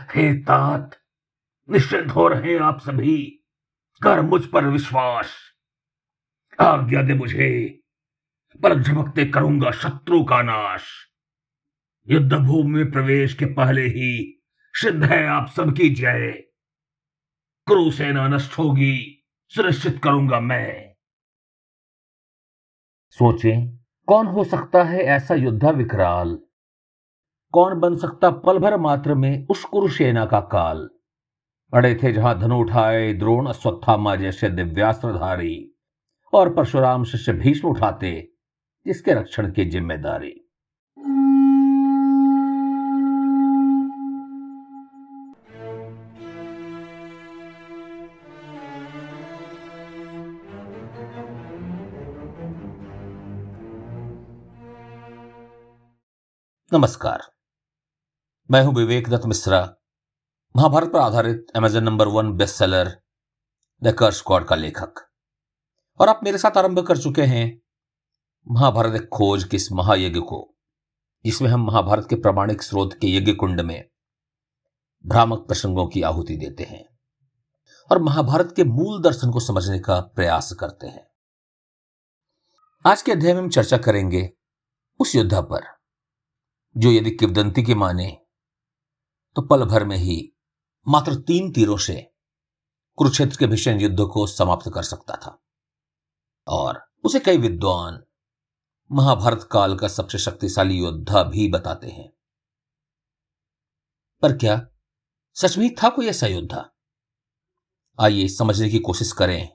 हे तात, निश्चित हो रहे आप सभी। कर मुझ पर विश्वास। आज्ञा दे मुझे, पर झमकते करूँगा शत्रु का नाश। युद्ध भूमि में प्रवेश के पहले ही सिद्ध है आप सबकी जय। कुरु सेना नष्ट होगी, सुनिश्चित करूँगा मैं। सोचें, कौन हो सकता है ऐसा योद्धा विकराल? कौन बन सकता पल भर मात्र में उस कुरुसेना का काल? अड़े थे जहाँ धनु उठाए द्रोण अश्वत्थामा जैसे दिव्यास्त्रधारी और परशुराम शिष्य भीष्म उठाते, जिसके रक्षण की ज़िम्मेदारी। नमस्कार। मैं हूँ विवेक दत्त मिश्रा। महाभारत पर आधारित Amazon number one best seller the कर स्क्वाड का लेखक। और आप मेरे साथ आरंभ कर चुके हैं महाभारत एक खोज के इस महायज्ञ को, जिसमें हम महाभारत के प्रमाणिक स्रोत के यज्ञ कुंड में भ्रामक प्रसंगों की आहुति देते हैं और महाभारत के मूल दर्शन को समझने का प्रयास करते हैं। आज के अध्याय में हम चर्चा करेंगे उस योद्धा पर, जो यदि किवदंती के माने तो पल भर में ही मात्र तीन तीरों से कुरुक्षेत्र के भीषण युद्ध को समाप्त कर सकता था। और उसे कई विद्वान महाभारत काल का सबसे शक्तिशाली योद्धा भी बताते हैं। पर क्या सच में था कोई ऐसा योद्धा? आइए समझने की कोशिश करें,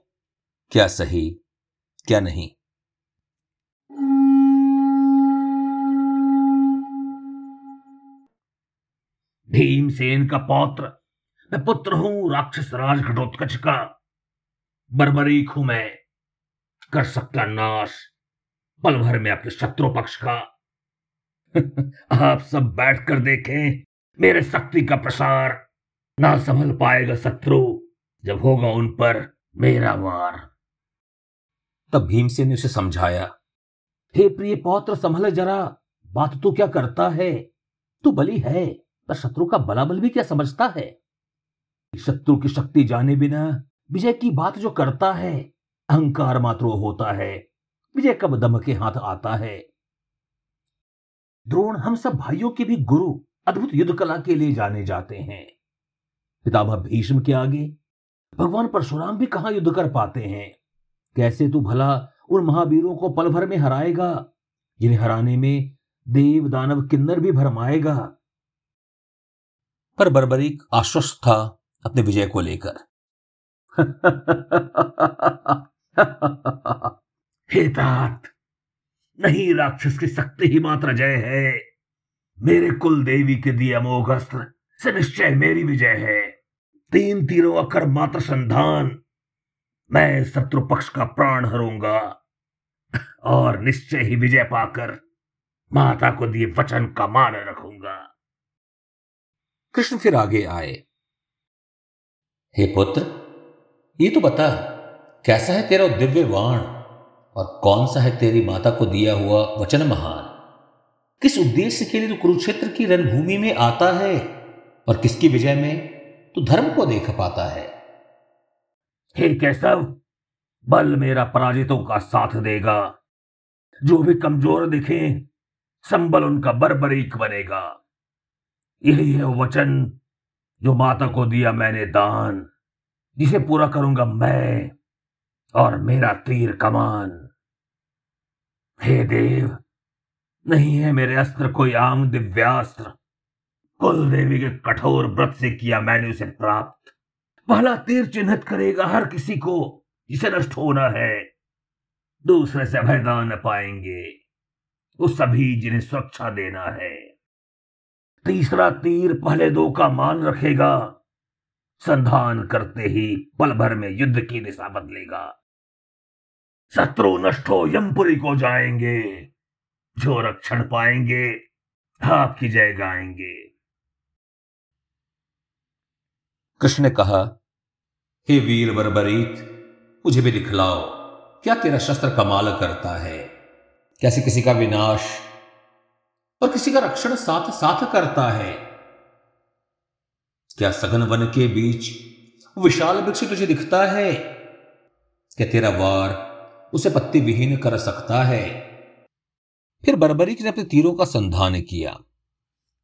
क्या सही, क्या नहीं। भीमसेन का पौत्र। मैं पुत्र हूँ, राक्षस राज घटोत्कच का। बर्बरीक हूँ मैं कर सकता नाश, पल भर में अपने शत्रु पक्ष का। आप सब बैठकर देखें, मेरे शक्ति का प्रसार। ना संभल पाएगा शत्रु, जब होगा उन पर मेरा वार। तब भीमसेन ने उसे समझाया, हे प्रिय पौत्र, संभल जरा। बात तू क्या करता है? तू बली है। पर शत्रु का बलाबल भी क्या समझता है? शत्रु की शक्ति जाने बिना विजय की बात जो करता है, अहंकार मात्र होता है। विजय कब दम के हाथ आता है? द्रोण, हम सब भाइयों के भी गुरु अद्भुत युद्ध कला के लिए जाने जाते हैं। पितामह भीष्म के आगे, भगवान परशुराम भी कहाँ युद्ध कर पाते हैं? कैसे तू भला उन महावीरों को पल भर में हराएगा? जिन्हें हराने में देव दानव किन्नर भी भरमाएगा। पर बर्बरीक आश्वस्त था अपने विजय को लेकर। हेतात नहीं राक्षस की शक्ति ही मात्र जय है। मेरे कुल देवी के दिए अमोघ अस्त्र से निश्चय मेरी विजय है। तीन तीरों अकर मात्र संधान, मैं शत्रु पक्ष का प्राण हरूँगा। और निश्चय ही विजय पाकर माता को दिए वचन का मान रखूँगा। कृष्ण फिर आगे आए। हे पुत्र, ये तो बता, कैसा है तेरा दिव्य वाण? और कौन सा है तेरी माता को दिया हुआ वचन महान? किस उद्देश्य के लिए तू कुरुक्षेत्र की रणभूमि में आता है? और किसकी विजय में तू धर्म को देख पाता है? हे कैसव बल मेरा पराजितों का साथ देगा। जो भी कमज़ोर दिखे, संबल उनका बरबरीक बनेगा। यही है वचन, जो माता को दिया मैंने दान, जिसे पूरा करूँगा मैं और मेरा तीर कमान। हे देव, नहीं है मेरे अस्त्र कोई आम दिव्यास्त्र। कुल देवी के कठोर व्रत से किया मैंने उसे प्राप्त। पहला तीर चिन्हित करेगा हर किसी को, जिसे नष्ट होना है। दूसरे से अभयदान पाएँगे, वो सभी जिन्हें सुरक्षा देना है। तीसरा तीर पहले दो का मान रखेगा। संधान करते ही पल भर में युद्ध की दिशा बदलेगा। शत्रु नष्ट यमपुरी को जाएँगे। जो रक्षण पाएँगे, आपकी जय गाएँगे। कृष्ण ने कहा, हे वीर बरबरीत, मुझे भी दिखलाओ। क्या तेरा शस्त्र कमाल करता है? कैसे किसी का विनाश और किसी का रक्षण साथ साथ करता है। क्या सघन वन के बीच विशाल वृक्ष तुझे दिखता है? क्या तेरा वार उसे पत्ती विहीन कर सकता है? फिर बर्बरीक ने अपने तीरों का संधान किया।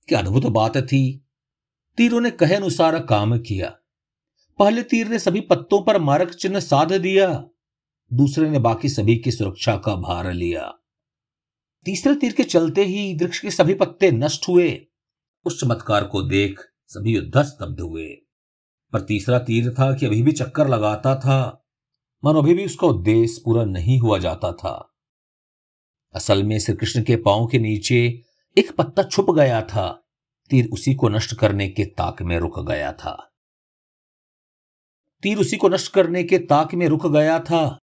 क्या अद्भुत बात थी। तीरों ने कहे अनुसार काम किया। पहले तीर ने सभी पत्तों पर मारक चिन्ह साध दिया। दूसरे ने बाकी सभी की सुरक्षा का भार लिया। तीसरे तीर के चलते ही वृक्ष के सभी पत्ते नष्ट हुए। उस चमत्कार को देख सभी युद्ध स्तब्ध हुए। पर तीसरा तीर था कि अभी भी चक्कर लगाता था। मानो अभी भी उसका उद्देश्य पूरा नहीं हुआ जाता था। असल में श्री कृष्ण के पाँव के नीचे एक पत्ता छुप गया था। तीर उसी को नष्ट करने के ताक में रुक गया था। तीर उसी को नष्ट करने के ताक में रुक गया था।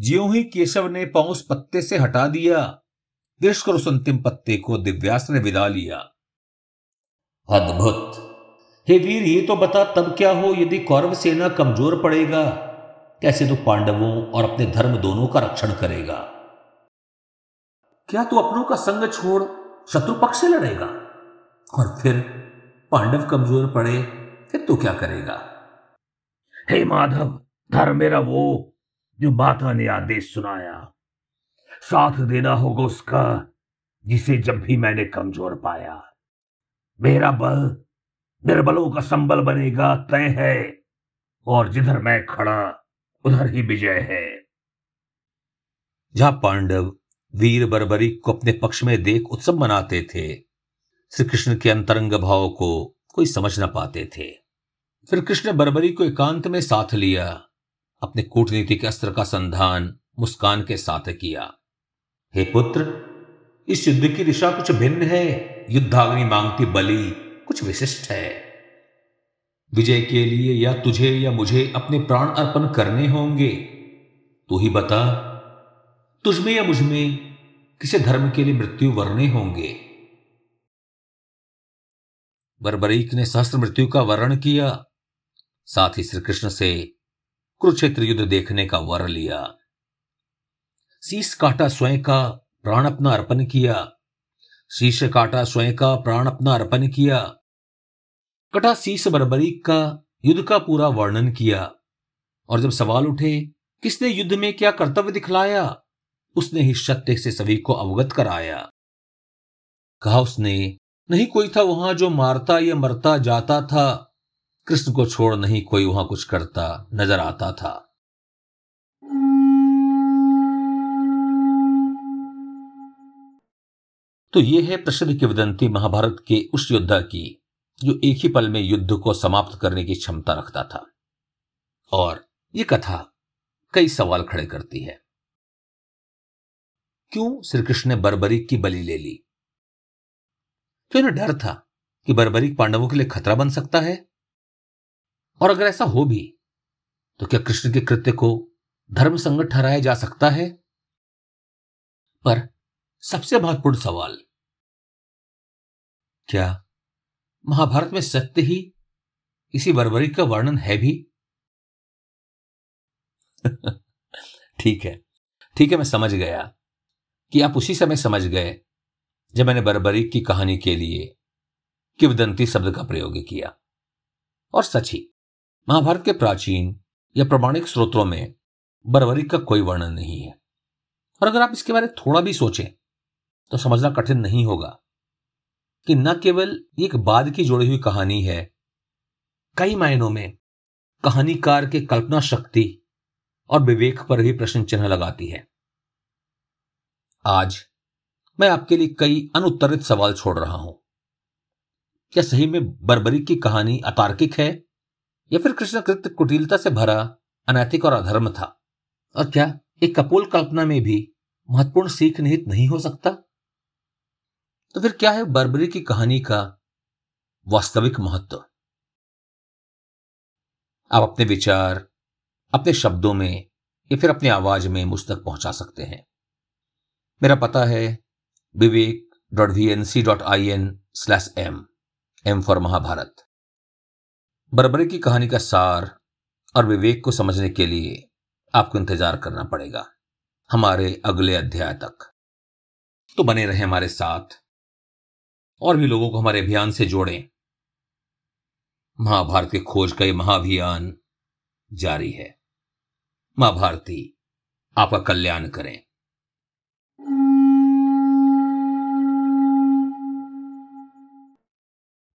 ज्यो ही केशव ने पाँव उस पत्ते से हटा दिया कर उस अंतिम पत्ते को दिव्यास ने विदा लिया। अद्भुत। हे वीर, ये तो बता तब क्या हो यदि कौरव सेना कमज़ोर पड़ेगा? कैसे तो पांडवों और अपने धर्म दोनों का रक्षण करेगा? क्या तू तो अपनों का संग छोड़ शत्रु पक्ष से लड़ेगा? और फिर पांडव कमज़ोर पड़े, फिर तू क्या करेगा? हे माधव, धर्म मेरा वो जो माता ने आदेश सुनाया। साथ देना होगा उसका, जिसे जब भी मैंने कमज़ोर पाया। मेरा बल निर्बलों का संबल बनेगा, तय है। और जिधर मैं खड़ा, उधर ही विजय है। जहाँ पांडव, वीर बरबरी को अपने पक्ष में देख उत्सव मनाते थे श्री कृष्ण के अंतरंग भाव को कोई समझ न पाते थे। फिर कृष्ण बरबरी को एकांत में साथ लिया, अपने कूटनीतिक अस्त्र का संधान मुस्कान के साथ किया। हे पुत्र, इस युद्ध की दिशा कुछ भिन्न है। युद्धाग्नि मांगती बलि कुछ विशिष्ट है। विजय के लिए या तुझे या मुझे अपने प्राण अर्पण करने होंगे। तू ही बता तुझमें या मुझमें किसी धर्म के लिए मृत्यु वरने होंगे? बरबरीक ने सहस्त्र मृत्यु का वर्ण किया। साथ ही श्री कृष्ण से कुरुक्षेत्र युद्ध देखने का वर लिया। शीश काटा स्वयं का प्राण अपना अर्पण किया शीश काटा स्वयं का प्राण अपना अर्पण किया कटा शीश बरबरीक का युद्ध का पूरा वर्णन किया और जब सवाल उठे किसने युद्ध में क्या कर्तव्य दिखलाया उसने ही सत्य से सभी को अवगत कराया कहा उसने नहीं कोई था वहाँ जो मारता या मरता जाता था कृष्ण को छोड़ नहीं कोई वहाँ कुछ करता नज़र आता था तो यह है प्रसिद्ध किवदंती महाभारत के उस योद्धा की, जो एक ही पल में युद्ध को समाप्त करने की क्षमता रखता था। और यह कथा कई सवाल खड़े करती है। क्यों श्री कृष्ण ने बर्बरीक की बलि ले ली? क्यों ना डर था कि बर्बरीक पांडवों के लिए खतरा बन सकता है? और अगर ऐसा हो भी तो क्या कृष्ण के कृत्य को धर्म संगत ठहराया जा सकता है? पर सबसे महत्वपूर्ण सवाल। क्या महाभारत में सत्य ही इसी बर्बरी का वर्णन है भी? ठीक है। ठीक है, मैं समझ गया कि आप उसी समय समझ गए जब मैंने बरबरी की कहानी के लिए किवदंती शब्द का प्रयोग किया। और सच ही, महाभारत के प्राचीन या प्रमाणिक स्रोतों में बरबरी का कोई वर्णन नहीं है। और अगर आप इसके बारे में थोड़ा भी सोचें तो समझना कठिन नहीं होगा कि न केवल एक बाद की जोड़ी हुई कहानी है, कई मायनों में कहानीकार के कल्पना शक्ति और विवेक पर भी प्रश्न चिन्ह लगाती है। आज मैं आपके लिए कई अनुत्तरित सवाल छोड़ रहा हूँ। क्या सही में बर्बरी की कहानी अतार्किक है या फिर कृष्ण कृत्य कुटिलता से भरा, अनैतिक और अधर्म था? और क्या एक कपोल कल्पना में भी महत्वपूर्ण सीख निहित नहीं हो सकता? तो फिर क्या है बर्बरी की कहानी का वास्तविक महत्व? आप अपने विचार, अपने शब्दों में या फिर अपनी आवाज़ में मुझ तक पहुँचा सकते हैं। मेरा पता है Vivek dot V N C dot I N slash M M for Mahabharata. बरबरी की कहानी का सार और विवेक को समझने के लिए आपको इंतज़ार करना पड़ेगा, हमारे अगले अध्याय तक। तो बने रहे हमारे साथ और भी लोगों को हमारे अभियान से जोड़ें। महाभारत की खोज का यह महाअभियान जारी है। महाभारती भारती आपका कल्याण करें।